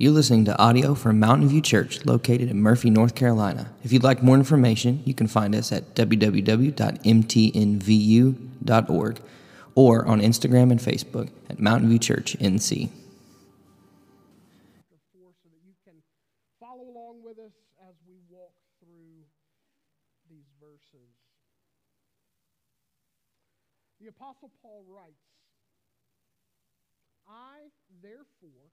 You're listening to audio from Mountain View Church located in Murphy, North Carolina. If you'd like more information, you can find us at www.mtnvu.org or on Instagram and Facebook at Mountain View Church NC. so that you can follow along with us as we walk through these verses. The Apostle Paul writes, I, therefore,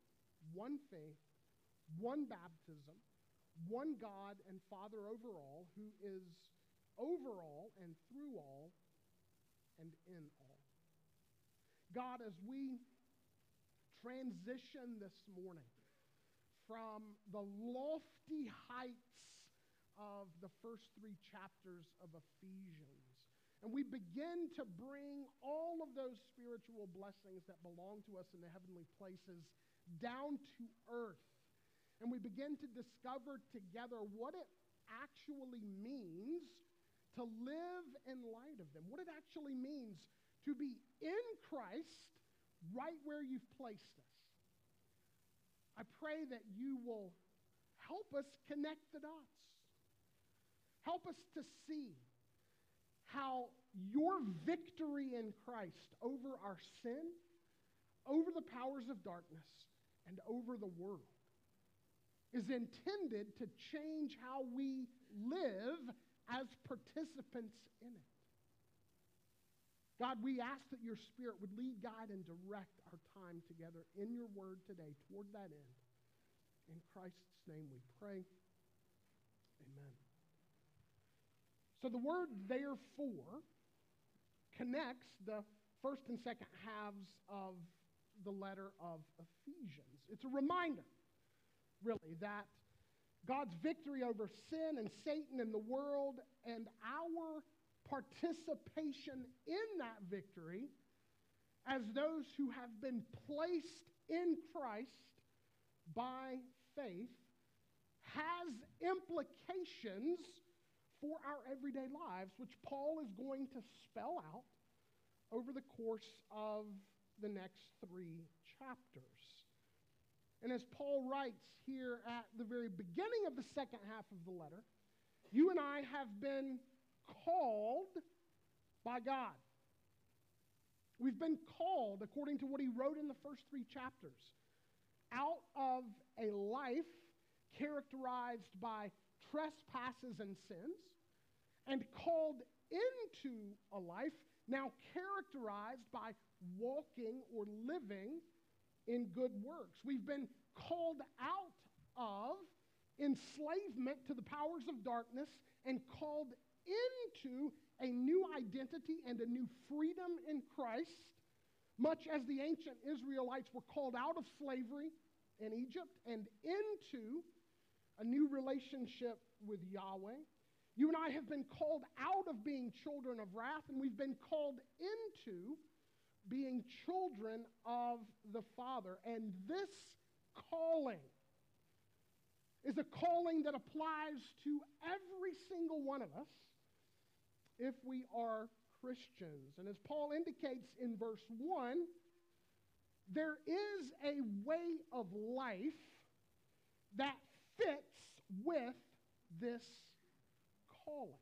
one faith, one baptism, one God and Father over all, who is over all and through all and in all. God, as we transition this morning from the lofty heights of the first three chapters of Ephesians. And we begin to bring all of those spiritual blessings that belong to us in the heavenly places down to earth. And we begin to discover together what it actually means to live in light of them, what it actually means to be in Christ right where you've placed us. I pray that you will help us connect the dots. Help us to see how your victory in Christ over our sin, over the powers of darkness, and over the world is intended to change how we live as participants in it. God, we ask that your Spirit would lead, guide, and direct our time together in your word today toward that end. In Christ's name we pray. Amen. So the word therefore connects the first and second halves of the letter of Ephesians. It's a reminder, really, that God's victory over sin and Satan and the world and our participation in that victory as those who have been placed in Christ by faith has implications for our everyday lives, which Paul is going to spell out over the course of the next three chapters. And as Paul writes here at the very beginning of the second half of the letter, you and I have been called by God. We've been called, according to what he wrote in the first three chapters, out of a life characterized by trespasses and sins, and called into a life now characterized by walking or living in good works. We've been called out of enslavement to the powers of darkness and called into a new identity and a new freedom in Christ, much as the ancient Israelites were called out of slavery in Egypt and into a new relationship with Yahweh. You and I have been called out of being children of wrath, and we've been called into being children of the Father. And this calling is a calling that applies to every single one of us if we are Christians. And as Paul indicates in verse 1, there is a way of life that fits with this calling.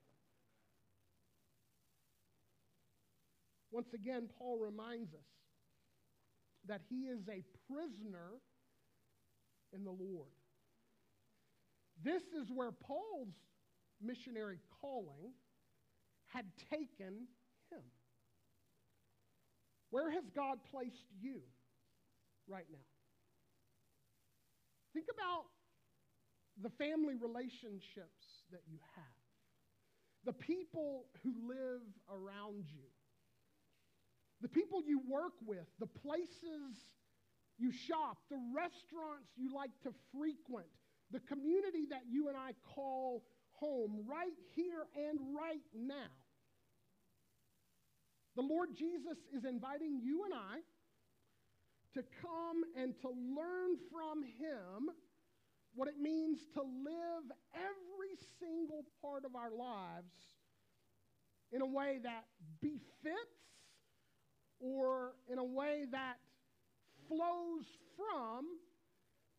Once again, Paul reminds us that he is a prisoner in the Lord. This is where Paul's missionary calling had taken him. Where has God placed you right now? Think about the family relationships that you have, the people who live around you, the people you work with, the places you shop, the restaurants you like to frequent, the community that you and I call home, right here and right now. The Lord Jesus is inviting you and I to come and to learn from Him what it means to live every single part of our lives in a way that befits or in a way that flows from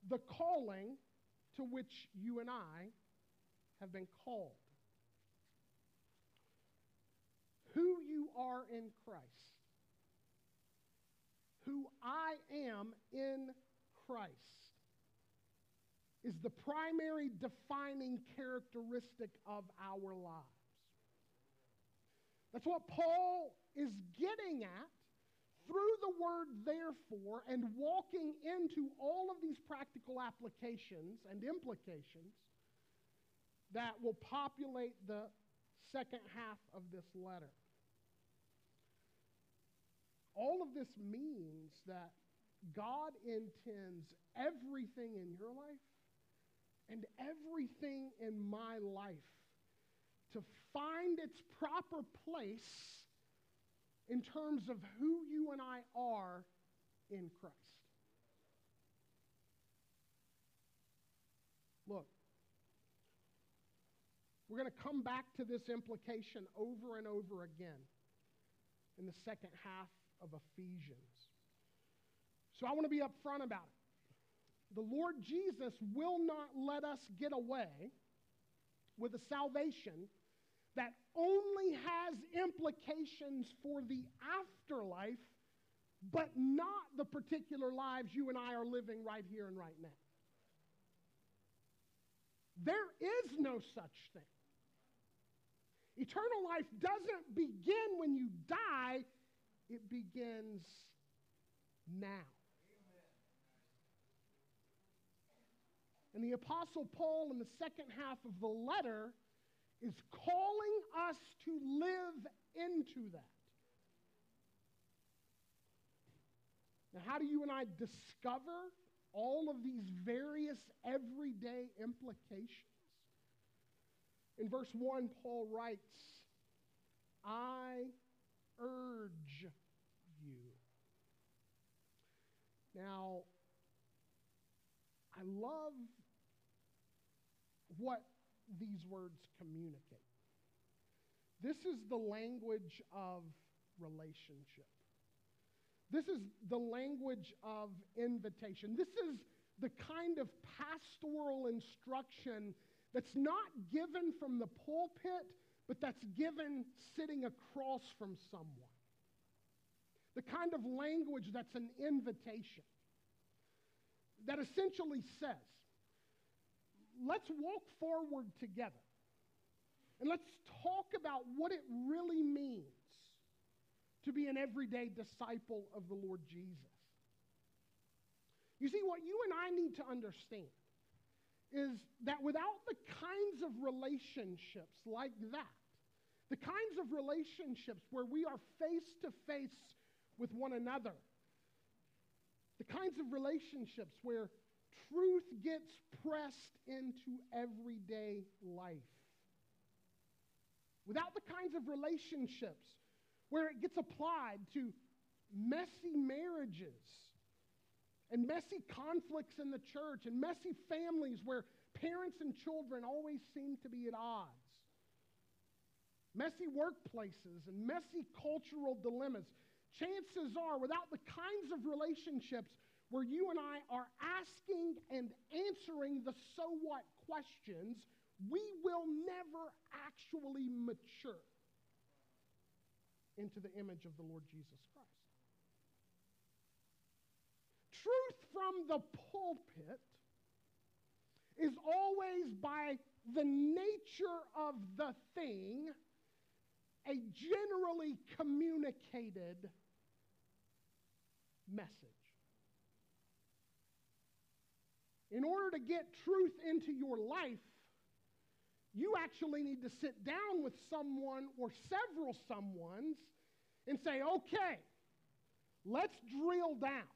the calling to which you and I have been called. Who you are in Christ, who I am in Christ, is the primary defining characteristic of our lives. That's what Paul is getting at through the word therefore and walking into all of these practical applications and implications that will populate the second half of this letter. All of this means that God intends everything in your life and everything in my life to find its proper place in terms of who you and I are in Christ. Look, we're going to come back to this implication over and over again in the second half of Ephesians. So I want to be upfront about it. The Lord Jesus will not let us get away with a salvation that only has implications for the afterlife, but not the particular lives you and I are living right here and right now. There is no such thing. Eternal life doesn't begin when you die, it begins now. And the Apostle Paul, in the second half of the letter, is calling us to live into that. Now, how do you and I discover all of these various everyday implications? In verse 1, Paul writes, I urge you. Now, I love what these words communicate. This is the language of relationship. This is the language of invitation. This is the kind of pastoral instruction that's not given from the pulpit, but that's given sitting across from someone. The kind of language that's an invitation that essentially says, let's walk forward together. And let's talk about what it really means to be an everyday disciple of the Lord Jesus. You see, what you and I need to understand is that without the kinds of relationships like that, the kinds of relationships where we are face to face with one another, the kinds of relationships where truth gets pressed into everyday life. Without the kinds of relationships where it gets applied to messy marriages and messy conflicts in the church and messy families where parents and children always seem to be at odds. Messy workplaces and messy cultural dilemmas. Chances are, without the kinds of relationships where you and I are asking and answering the so what questions, we will never actually mature into the image of the Lord Jesus Christ. Truth from the pulpit is always by the nature of the thing a generally communicated message. In order to get truth into your life, you actually need to sit down with someone or several someones and say, okay, let's drill down.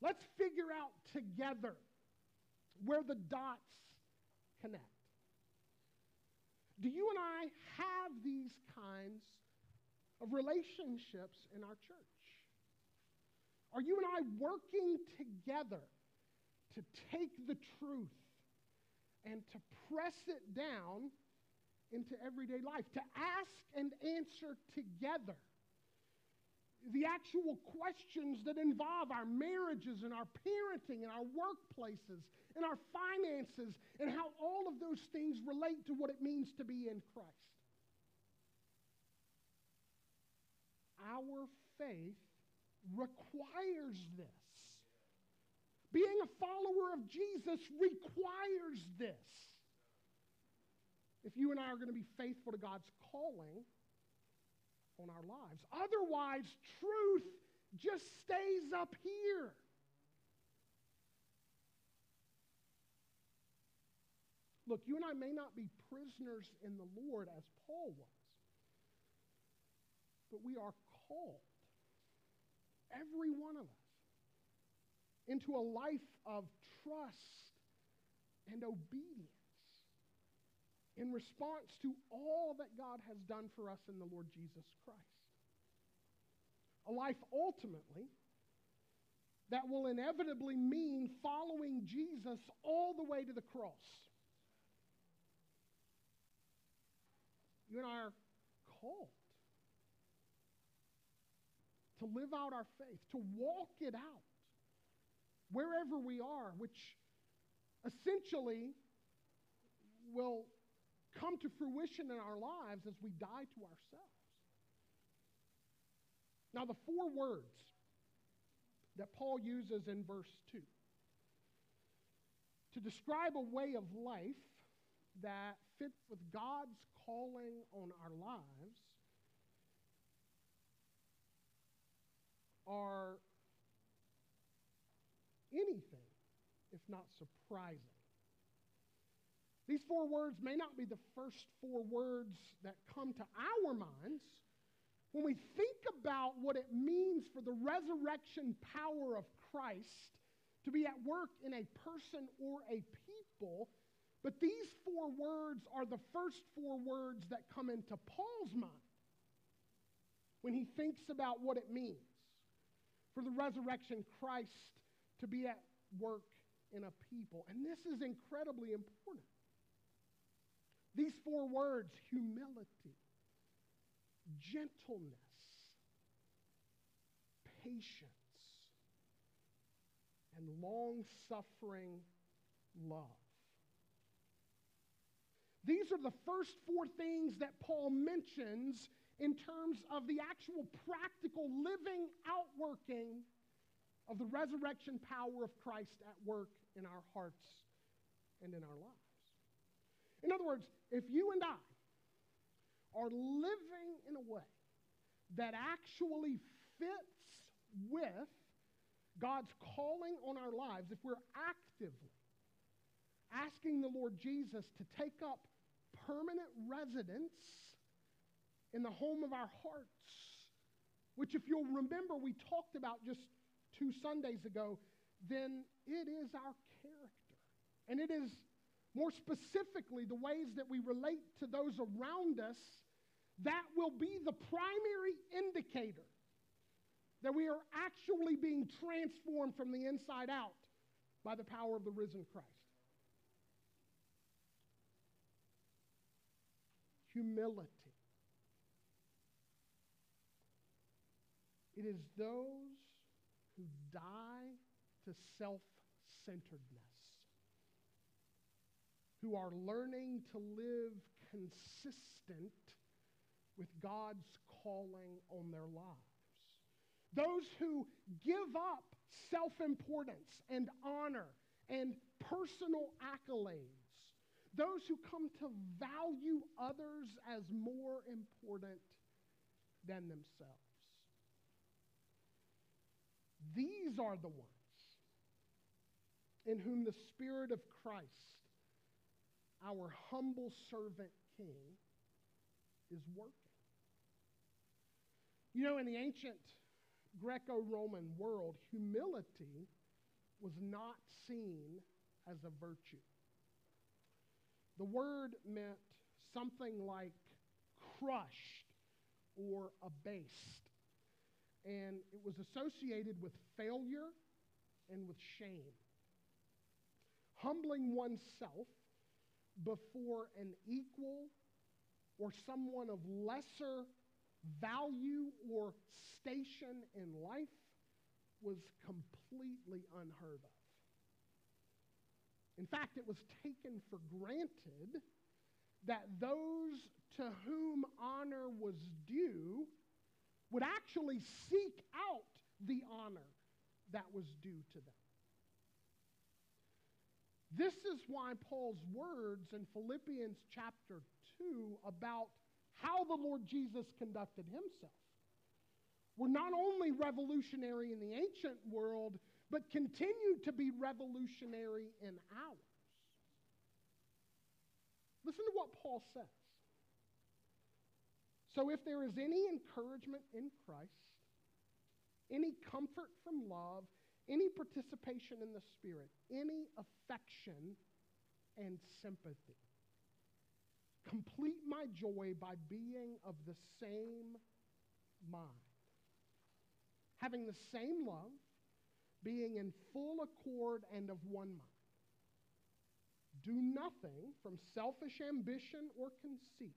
Let's figure out together where the dots connect. Do you and I have these kinds of relationships in our church? Are you and I working together to take the truth and to press it down into everyday life, to ask and answer together the actual questions that involve our marriages and our parenting and our workplaces and our finances and how all of those things relate to what it means to be in Christ. Our faith requires this. Being a follower of Jesus requires this. If you and I are going to be faithful to God's calling on our lives. Otherwise, truth just stays up here. Look, you and I may not be prisoners in the Lord as Paul was, but we are called, every one of us, into a life of trust and obedience in response to all that God has done for us in the Lord Jesus Christ. A life ultimately that will inevitably mean following Jesus all the way to the cross. You and I are called to live out our faith, to walk it out wherever we are, which essentially will come to fruition in our lives as we die to ourselves. Now, the four words that Paul uses in verse 2 to describe a way of life that fits with God's calling on our lives are anything if not surprising. These four words may not be the first four words that come to our minds. When we think about what it means for the resurrection power of Christ to be at work in a person or a people, but these four words are the first four words that come into Paul's mind when he thinks about what it means for the resurrection Christ to be at work in a people. And this is incredibly important. These four words humility, gentleness, patience, and long suffering love. These are the first four things that Paul mentions in terms of the actual practical living outworking of the resurrection power of Christ at work in our hearts and in our lives. In other words, if you and I are living in a way that actually fits with God's calling on our lives, if we're actively asking the Lord Jesus to take up permanent residence in the home of our hearts, which, if you'll remember, we talked about just two Sundays ago, then it is our character. And it is more specifically, the ways that we relate to those around us, that will be the primary indicator that we are actually being transformed from the inside out by the power of the risen Christ. Humility. It is those die to self centeredness who are learning to live consistent with God's calling on their lives. Those who give up self importance and honor and personal accolades. Those who come to value others as more important than themselves. These are the ones in whom the Spirit of Christ our humble servant king is working. You know, in the ancient Greco Roman world, humility was not seen as a virtue. The word meant something like crushed or abased. And it was associated with failure and with shame. Humbling oneself before an equal or someone of lesser value or station in life was completely unheard of. In fact, it was taken for granted that those to whom honor was due would actually seek out the honor that was due to them. This is why Paul's words in Philippians chapter 2 about how the Lord Jesus conducted himself were not only revolutionary in the ancient world, but continue to be revolutionary in ours. Listen to what Paul says. So, if there is any encouragement in Christ, any comfort from love, any participation in the Spirit, any affection and sympathy, complete my joy by being of the same mind, having the same love, being in full accord and of one mind. Do nothing from selfish ambition or conceit,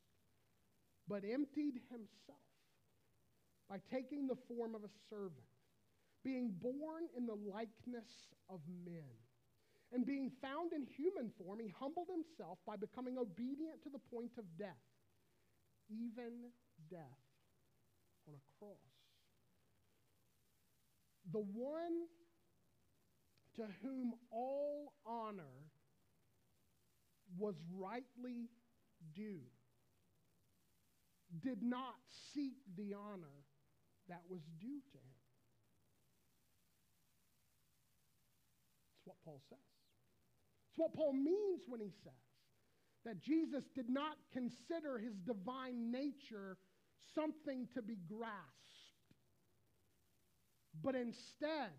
but emptied himself by taking the form of a servant, being born in the likeness of men. And being found in human form, he humbled himself by becoming obedient to the point of death, even death on a cross. The one to whom all honor was rightly due, did not seek the honor that was due to him. That's what Paul says. It's what Paul means when he says that Jesus did not consider his divine nature something to be grasped, but instead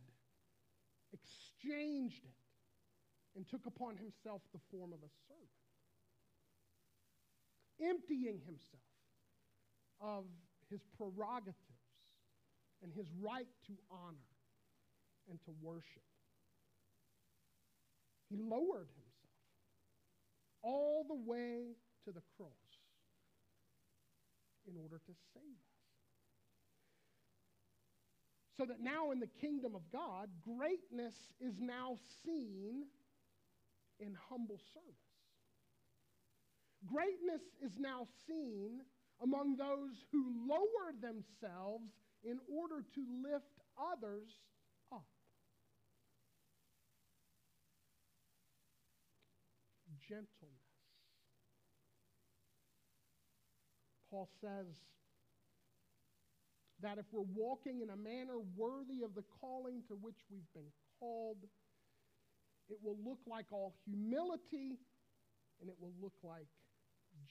exchanged it and took upon himself the form of a servant, emptying himself of his prerogatives and his right to honor and to worship. He lowered himself all the way to the cross in order to save us. So that now in the kingdom of God, greatness is now seen in humble service. Greatness is now seen among those who lower themselves in order to lift others up. Gentleness. Paul says, that if we're walking in a manner worthy of the calling to which we've been called, it will look like all humility and it will look like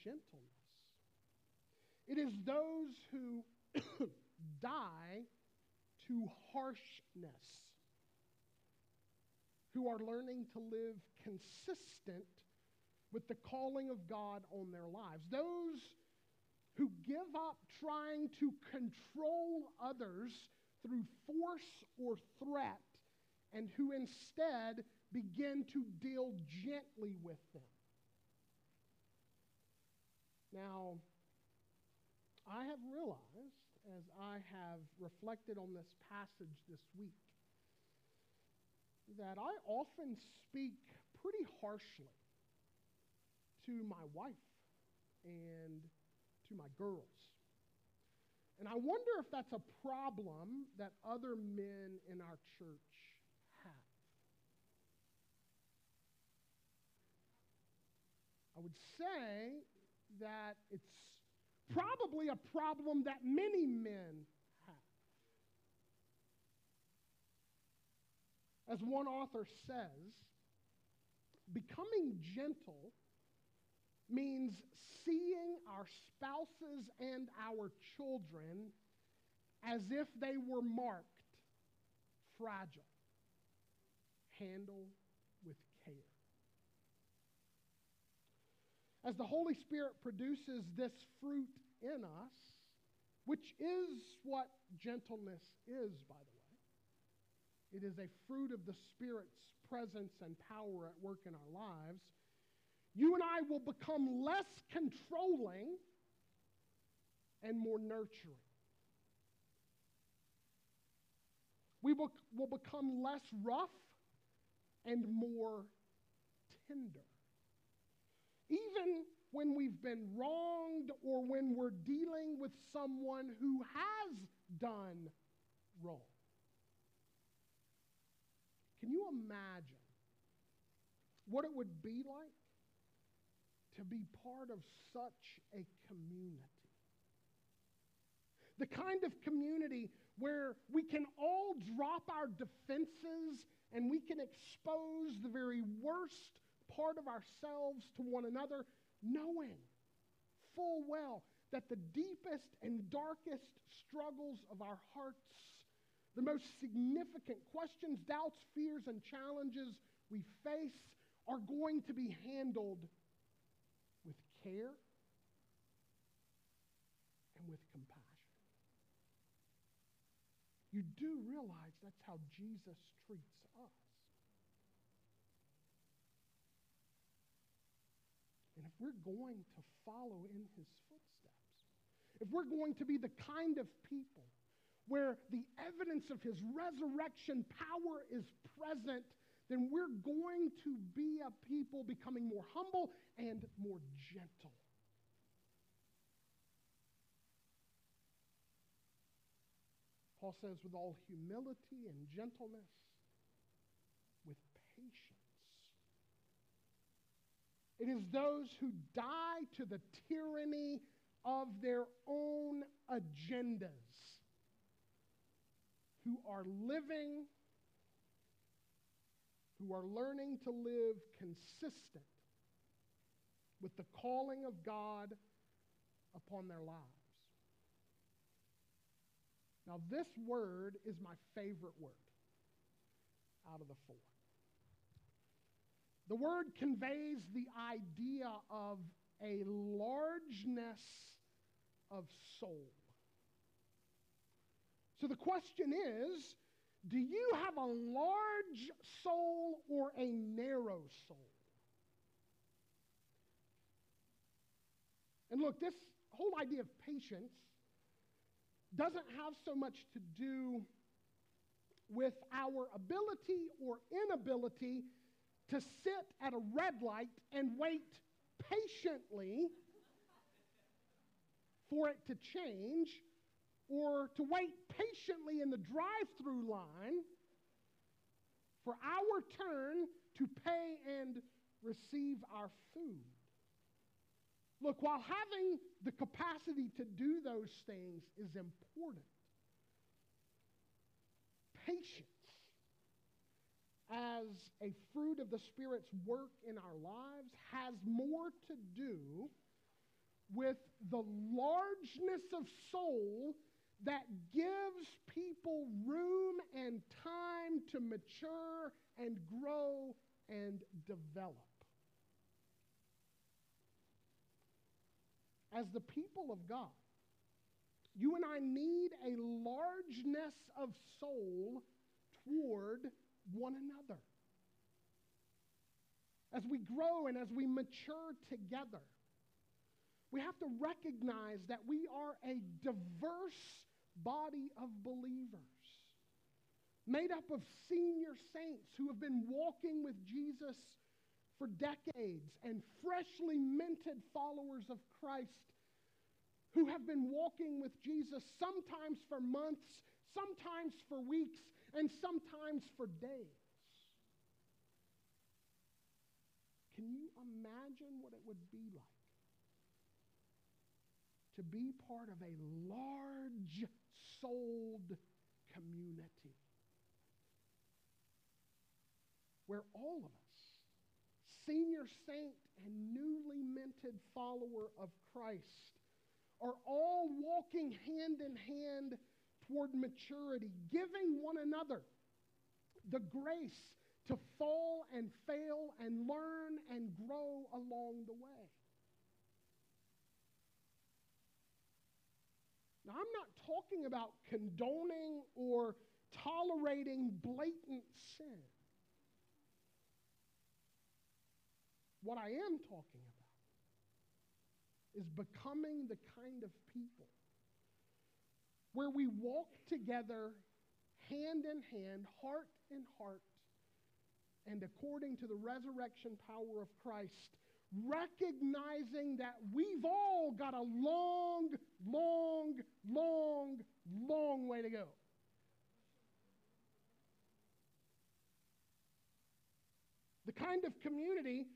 gentleness. It is those who die to harshness who are learning to live consistent with the calling of God on their lives. Those who give up trying to control others through force or threat, and who instead begin to deal gently with them. Now, I have realized as I have reflected on this passage this week that I often speak pretty harshly to my wife and to my girls. And I wonder if that's a problem that other men in our church have. I would say that it's probably a problem that many men have. As one author says, becoming gentle means seeing our spouses and our children as if they were marked fragile. Handle with care. As the Holy Spirit produces this fruit in us, which is what gentleness is, by the way, it is a fruit of the Spirit's presence and power at work in our lives. You and I will become less controlling and more nurturing. We will, will become less rough and more tender. Even when we've been wronged or when we're dealing with someone who has done wrong. Can you imagine what it would be like to be part of such a community? The kind of community where we can all drop our defenses and we can expose the very worst part of ourselves to one another, knowing full well that the deepest and darkest struggles of our hearts, the most significant questions, doubts, fears, and challenges we face are going to be handled with care and with compassion. You do realize that's how Jesus treats us. And if we're going to follow in his footsteps, if we're going to be the kind of people where the evidence of his resurrection power is present, then we're going to be a people becoming more humble and more gentle. Paul says, with all humility and gentleness, with patience. It is those who die to the tyranny of their own agendas who are living, who are learning to live consistent with the calling of God upon their lives. Now, this word is my favorite word out of the four. The word conveys the idea of a largeness of soul. So the question is do you have a large soul or a narrow soul? And look, this whole idea of patience doesn't have so much to do with our ability or inability to sit at a red light and wait patiently for it to change or to wait patiently in the drive through line for our turn to pay and receive our food. Look, while having the capacity to do those things is important, patience as a fruit of the Spirit's work in our lives has more to do with the largeness of soul that gives people room and time to mature and grow and develop. as the people of God, you and I need a largeness of soul toward one another. As we grow and as we mature together, we have to recognize that we are a diverse body of believers made up of senior saints who have been walking with Jesus for decades and freshly minted followers of Christ who have been walking with Jesus sometimes for months, sometimes for weeks, and sometimes for days. Can you imagine what it would be like to be part of a large souled community where all of us, senior saint and newly minted follower of Christ, are all walking hand in hand toward maturity, giving one another the grace to fall and fail and learn and grow along the way. Now, I'm not talking about condoning or tolerating blatant sin. What I am talking about is becoming the kind of people where we walk together hand in hand, heart in heart, and according to the resurrection power of Christ, recognizing that we've all got a long, long, long, long way to go. The kind of community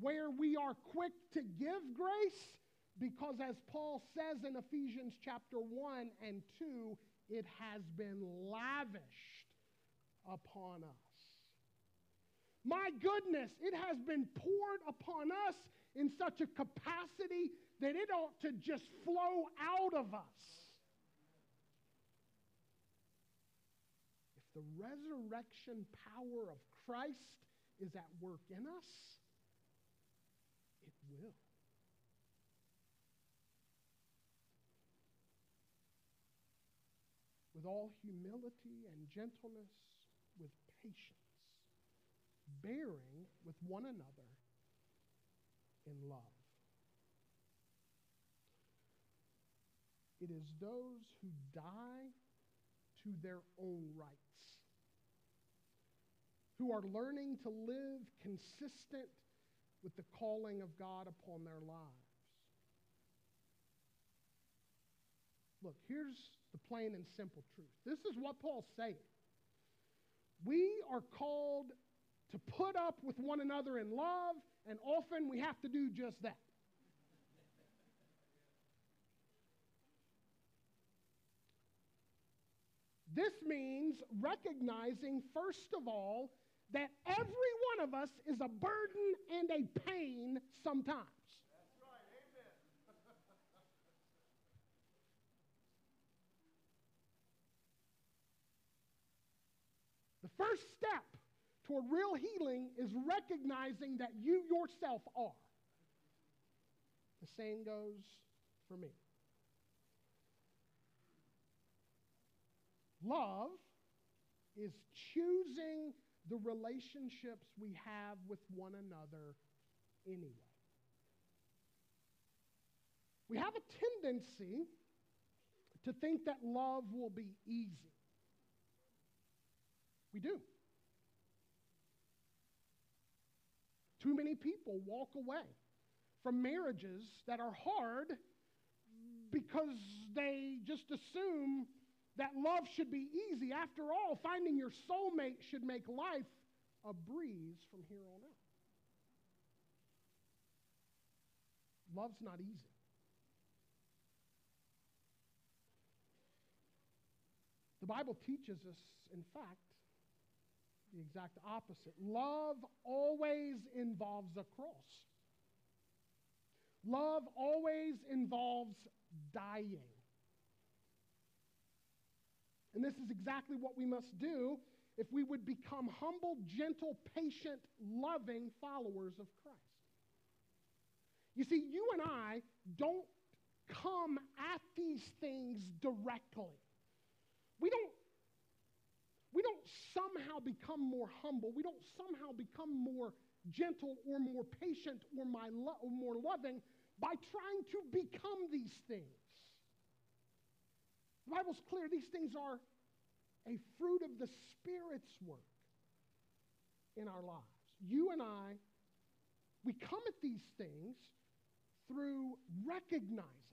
where we are quick to give grace because, as Paul says in Ephesians chapter 1 and 2, it has been lavished upon us. My goodness, it has been poured upon us in such a capacity that it ought to just flow out of us. If the resurrection power of Christ is at work in us, it will. With all humility and gentleness, with patience bearing with one another in love. It is those who die to their own rights, who are learning to live consistent with the calling of God upon their lives. Look, here's the plain and simple truth. This is what Paul's saying. We are called to put up with one another in love, and often we have to do just that. This means recognizing, first of all, that every one of us is a burden and a pain sometimes. First step toward real healing is recognizing that you yourself are. The same goes for me. Love is choosing the relationships we have with one another anyway. We have a tendency to think that love will be easy. We do. Too many people walk away from marriages that are hard because they just assume that love should be easy. After all, finding your soulmate should make life a breeze from here on out. Love's not easy. The Bible teaches us, in fact, the exact opposite. Love always involves a cross. Love always involves dying. And this is exactly what we must do if we would become humble, gentle, patient, loving followers of Christ. You see, you and I don't come at these things directly. We don't we don't somehow become more humble. We don't somehow become more gentle or more patient or, lo- or more loving by trying to become these things. The Bible's clear these things are a fruit of the Spirit's work in our lives. You and I, we come at these things through recognizing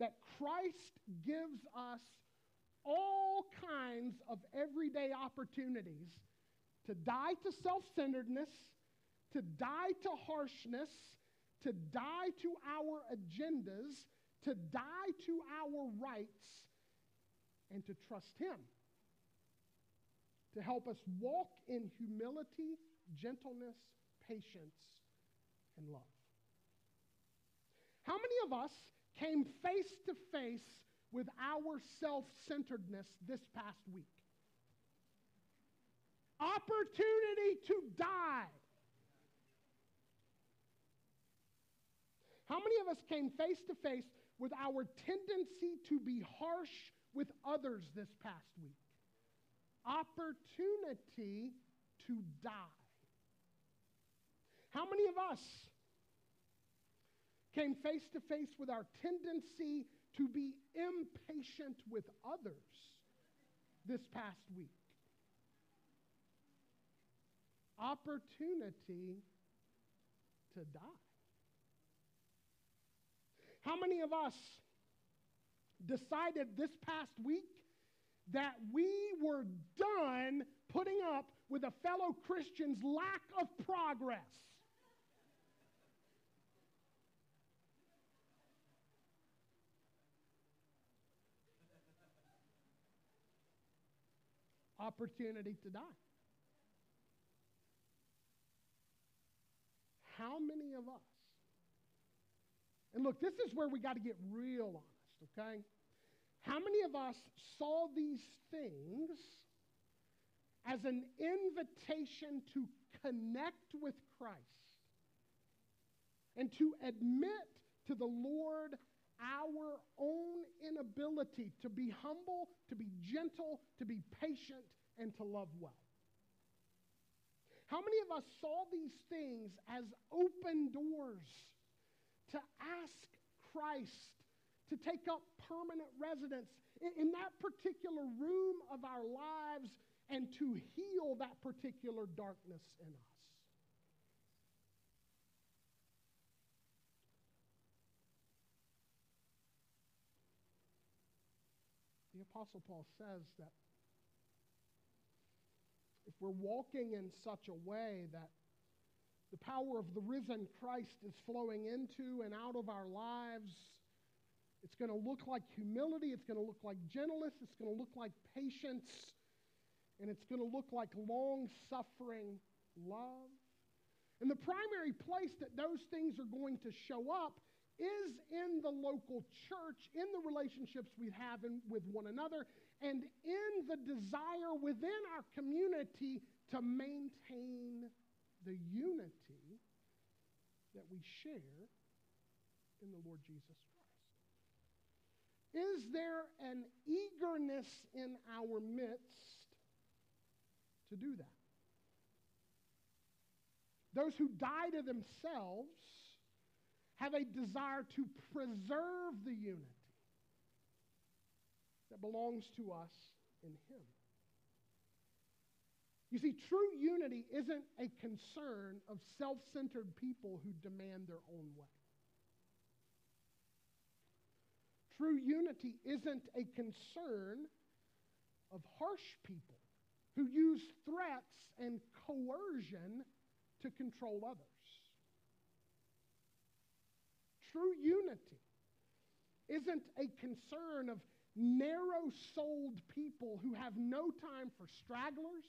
that Christ gives us all kinds of everyday opportunities to die to self centeredness, to die to harshness, to die to our agendas, to die to our rights, and to trust Him to help us walk in humility, gentleness, patience, and love. How many of us came face to face with our self centeredness this past week? Opportunity to die. How many of us came face to face with our tendency to be harsh with others this past week? Opportunity to die. How many of us came face to face with our tendency to be impatient with others this past week? Opportunity to die. How many of us decided this past week that we were done putting up with a fellow Christian's lack of progress? Opportunity to die. How many of us and look, this is where we got to get real honest, okay? How many of us saw these things as an invitation to connect with Christ and to admit to the Lord our own inability to be humble, to be gentle, to be patient, and to love well? How many of us saw these things as open doors to ask Christ to take up permanent residence in, in that particular room of our lives and to heal that particular darkness in us. The Apostle Paul says that if we're walking in such a way that the power of the risen Christ is flowing into and out of our lives. It's going to look like humility. It's going to look like gentleness. It's going to look like patience. And it's going to look like long suffering love. And the primary place that those things are going to show up is in the local church, in the relationships we have in, with one another, and in the desire within our community to maintain the unity that we share in the Lord Jesus Christ. Is there an eagerness in our midst to do that? Those who die to themselves have a desire to preserve the unity that belongs to us in Him. You see, true unity isn't a concern of self centered people who demand their own way. True unity isn't a concern of harsh people who use threats and coercion to control others. True unity isn't a concern of narrow souled people who have no time for stragglers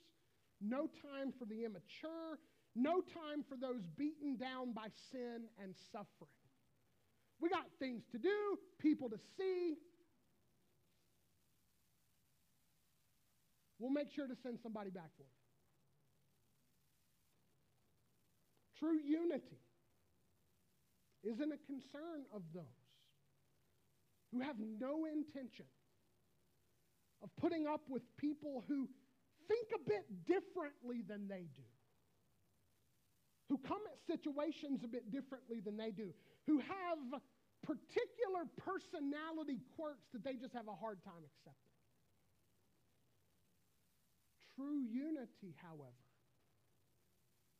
no time for the immature, no time for those beaten down by sin and suffering. We got things to do, people to see. We'll make sure to send somebody back for you. True unity isn't a concern of those who have no intention of putting up with people who think a bit differently than they do, who come at situations a bit differently than they do, who have particular personality quirks that they just have a hard time accepting. True unity, however,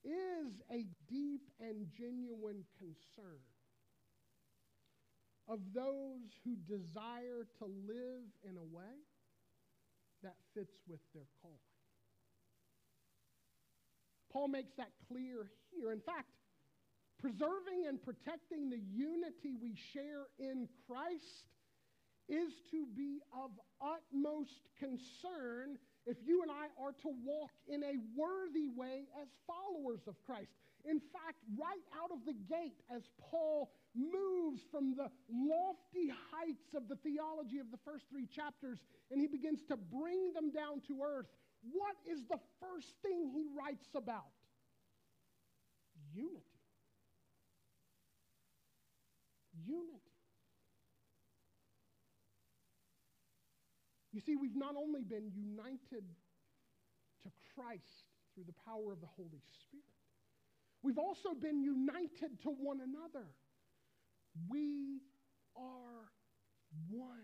is a deep and genuine concern of those who desire to live in a way that fits with their calling. Paul makes that clear here. In fact, preserving and protecting the unity we share in Christ is to be of utmost concern if you and I are to walk in a worthy way as followers of Christ. In fact, right out of the gate, as Paul moves from the lofty heights of the theology of the first three chapters and he begins to bring them down to earth, what is the first thing he writes about? Unity. Unity. You see, we've not only been united to Christ through the power of the Holy Spirit, we've also been united to one another. We are one.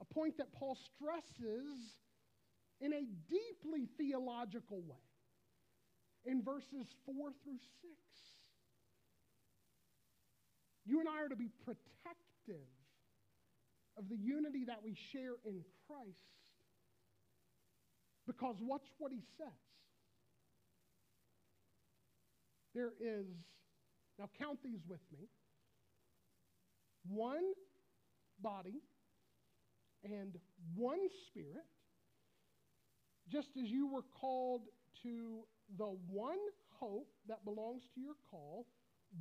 A point that Paul stresses in a deeply theological way in verses 4 through 6. You and I are to be protective of the unity that we share in Christ because watch what he says. There is, now count these with me, one body and one spirit, just as you were called to the one hope that belongs to your call,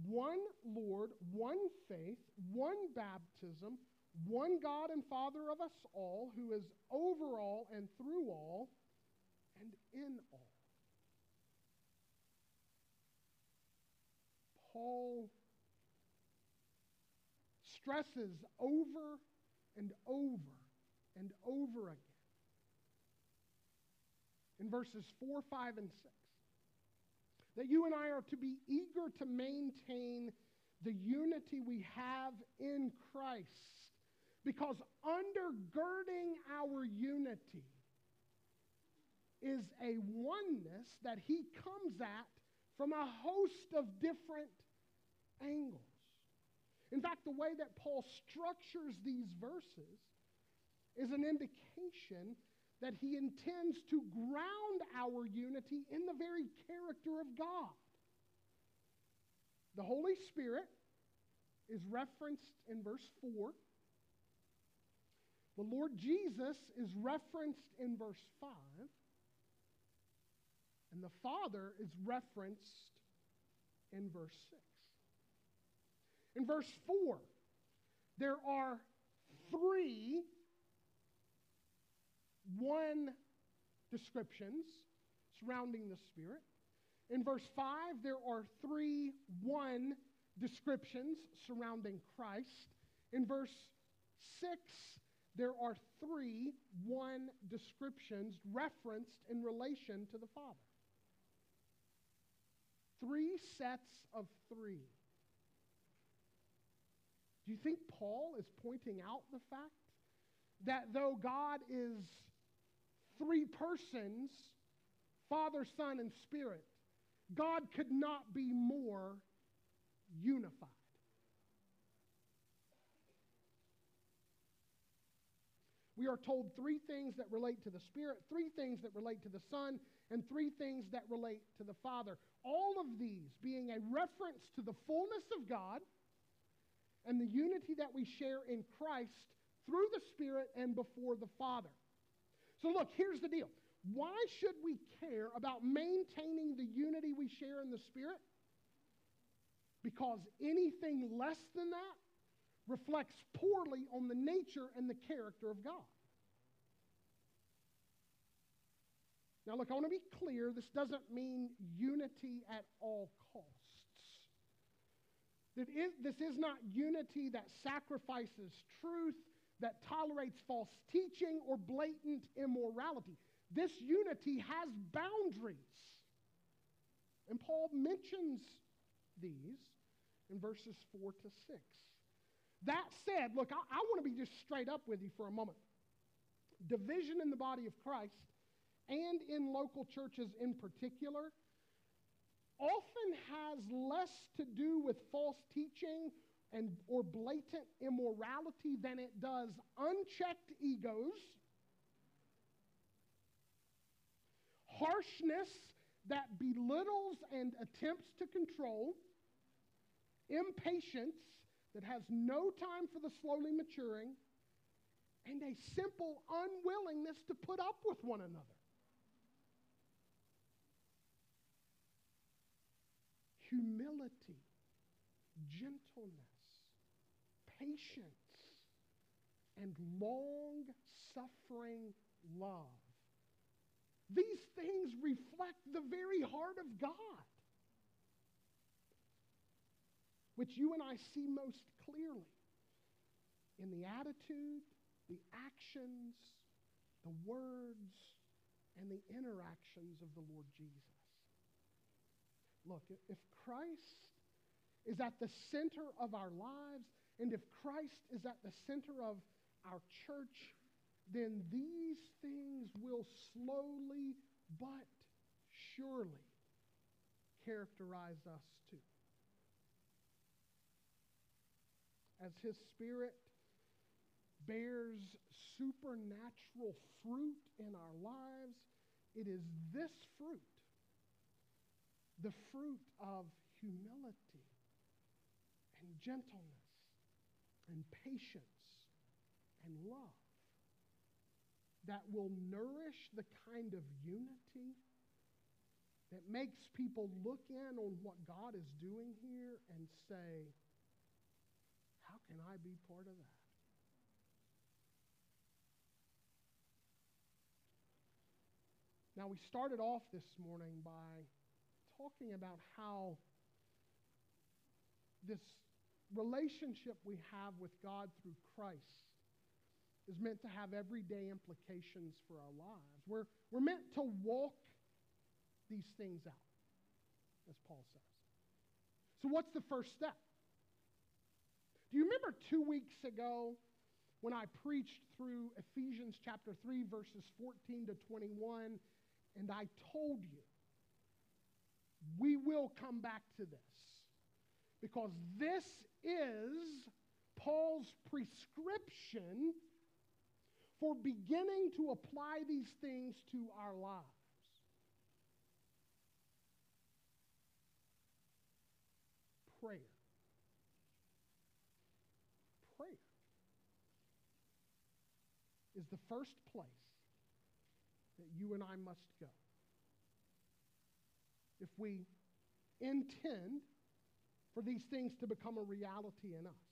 one Lord, one faith, one baptism, one God and Father of us all, who is over all and through all and in all. Paul stresses over and over and over again. In verses 4, 5, and 6 that you and I are to be eager to maintain the unity we have in Christ. Because undergirding our unity is a oneness that he comes at from a host of different angles. In fact, the way that Paul structures these verses is an indication that he intends to ground our unity in the very character of God. The Holy Spirit is referenced in verse 4. The Lord Jesus is referenced in verse 5. And the Father is referenced in verse 6. In verse 4, there are three one descriptions surrounding the Spirit. In verse 5, there are three one descriptions surrounding Christ. In verse 6, there are three one descriptions referenced in relation to the Father. Three sets of three. Do you think Paul is pointing out the fact that though God is three persons, Father, Son, and Spirit, God could not be more unified. We are told three things that relate to the Spirit, three things that relate to the Son, and three things that relate to the Father. All of these being a reference to the fullness of God and the unity that we share in Christ through the Spirit and before the Father. So, look, here's the deal. Why should we care about maintaining the unity we share in the Spirit? Because anything less than that reflects poorly on the nature and the character of God. Now, look, I want to be clear this doesn't mean unity at all costs. This is not unity that sacrifices truth that tolerates false teaching or blatant immorality. This unity has boundaries. And Paul mentions these in verses 4 to 6. That said, look, I, I want to be just straight up with you for a moment. Division in the body of Christ and in local churches in particular often has less to do with false teaching and, or blatant immorality than it does unchecked egos, harshness that belittles and attempts to control, impatience that has no time for the slowly maturing, and a simple unwillingness to put up with one another. Humility, gentleness, patience, and long suffering love. These things reflect the very heart of God, which you and I see most clearly in the attitude, the actions, the words, and the interactions of the Lord Jesus. Look, if Christ is at the center of our lives, and if Christ is at the center of our church, then these things will slowly but surely characterize us too. As His Spirit bears supernatural fruit in our lives, it is this fruit, the fruit of humility and gentleness and patience and love, that will nourish the kind of unity that makes people look in on what God is doing here and say, How can I be part of that? Now, we started off this morning by talking about how this relationship we have with God through Christ is meant to have everyday implications for our lives. We're, we're meant to walk these things out, as Paul says. So, what's the first step? Do you remember two weeks ago when I preached through Ephesians chapter 3, verses 14 to 21, and I told you we will come back to this because this is Paul's prescription for beginning to apply these things to our lives. Prayer. Prayer is the first place that you and I must go. If we intend for these things to become a reality in us.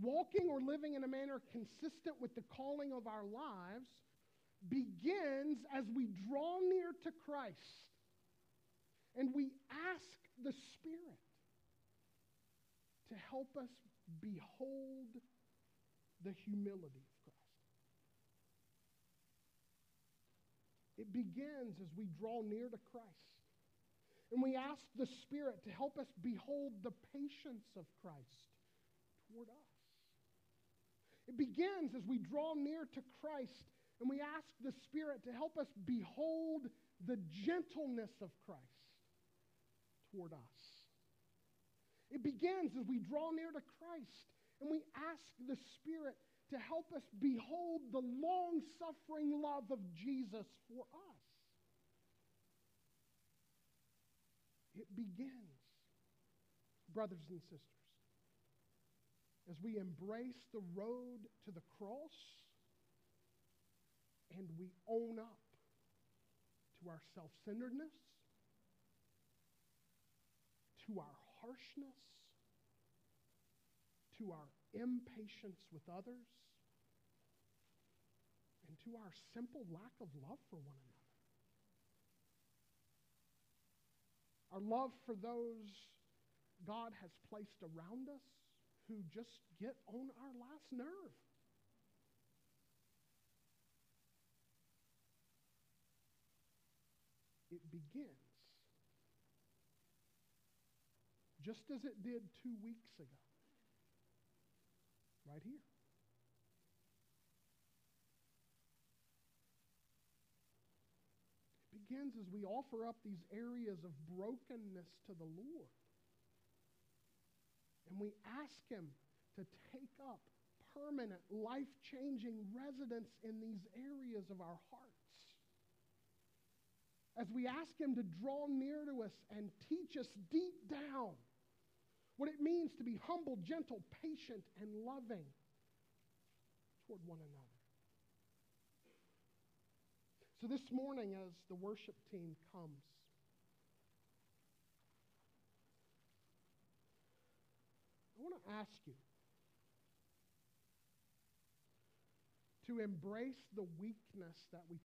Walking or living in a manner consistent with the calling of our lives begins as we draw near to Christ and we ask the Spirit to help us behold the humility of Christ. It begins as we draw near to Christ. And we ask the Spirit to help us behold the patience of Christ toward us. It begins as we draw near to Christ and we ask the Spirit to help us behold the gentleness of Christ toward us. It begins as we draw near to Christ and we ask the Spirit to help us behold the long suffering love of Jesus for us. It begins, brothers and sisters, as we embrace the road to the cross and we own up to our self centeredness, to our harshness, to our impatience with others, and to our simple lack of love for one another. Our love for those God has placed around us who just get on our last nerve. It begins just as it did two weeks ago, right here. It begins as we offer up these areas of brokenness to the Lord. And we ask Him to take up permanent, life changing residence in these areas of our hearts. as we ask Him to draw near to us and teach us deep down what it means to be humble, gentle, patient, and loving toward one another. So this morning, as the worship team comes, I want to ask you to embrace the weakness that we